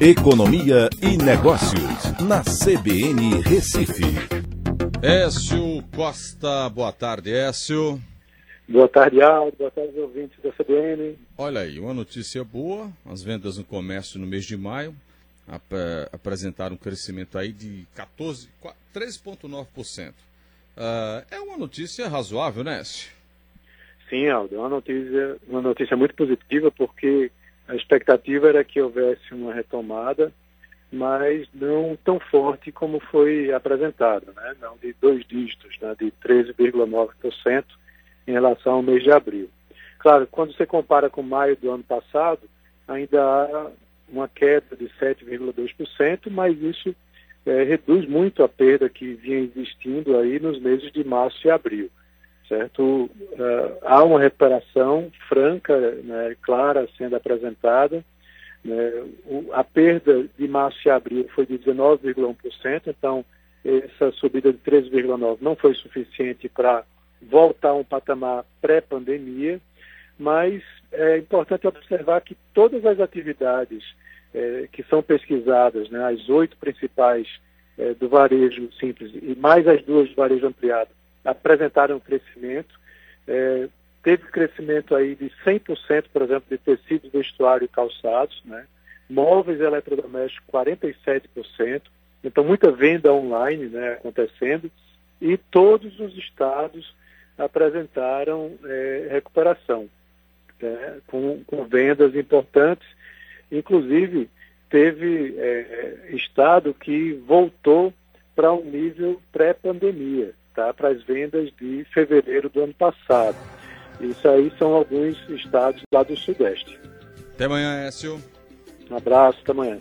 Economia e Negócios, na CBN Recife. Écio Costa, boa tarde, Écio. Boa tarde, Aldo. Boa tarde, ouvintes da CBN. Olha aí, uma notícia boa: as vendas no comércio no mês de maio ap apresentaram um crescimento aí de 14, 13,9%. Uh, é uma notícia razoável, né, Écio? Sim, Aldo, é uma notícia, uma notícia muito positiva porque a expectativa era que houvesse uma retomada, mas não tão forte como foi apresentado, né? não de dois dígitos, né? de 13,9% em relação ao mês de abril. Claro, quando você compara com maio do ano passado, ainda há uma queda de 7,2%, mas isso é, reduz muito a perda que vinha existindo aí nos meses de março e abril certo? Uh, há uma recuperação franca, né, clara, sendo apresentada. Né, o, a perda de março e abril foi de 19,1%, então essa subida de 13,9% não foi suficiente para voltar a um patamar pré-pandemia, mas é importante observar que todas as atividades é, que são pesquisadas, né, as oito principais é, do varejo simples e mais as duas do varejo ampliado, apresentaram crescimento. É, teve crescimento aí de 100%, por exemplo, de tecidos, vestuário e calçados, né? Móveis e eletrodomésticos, 47%. Então, muita venda online né, acontecendo. E todos os estados apresentaram é, recuperação, né, com, com, vendas importantes. Inclusive, teve é, estado que voltou para um nível pré-pandemia tá, para as vendas de fevereiro do ano passado. Isso aí são alguns estados lá do Sudeste. Até amanhã, Écio. Um abraço, até amanhã.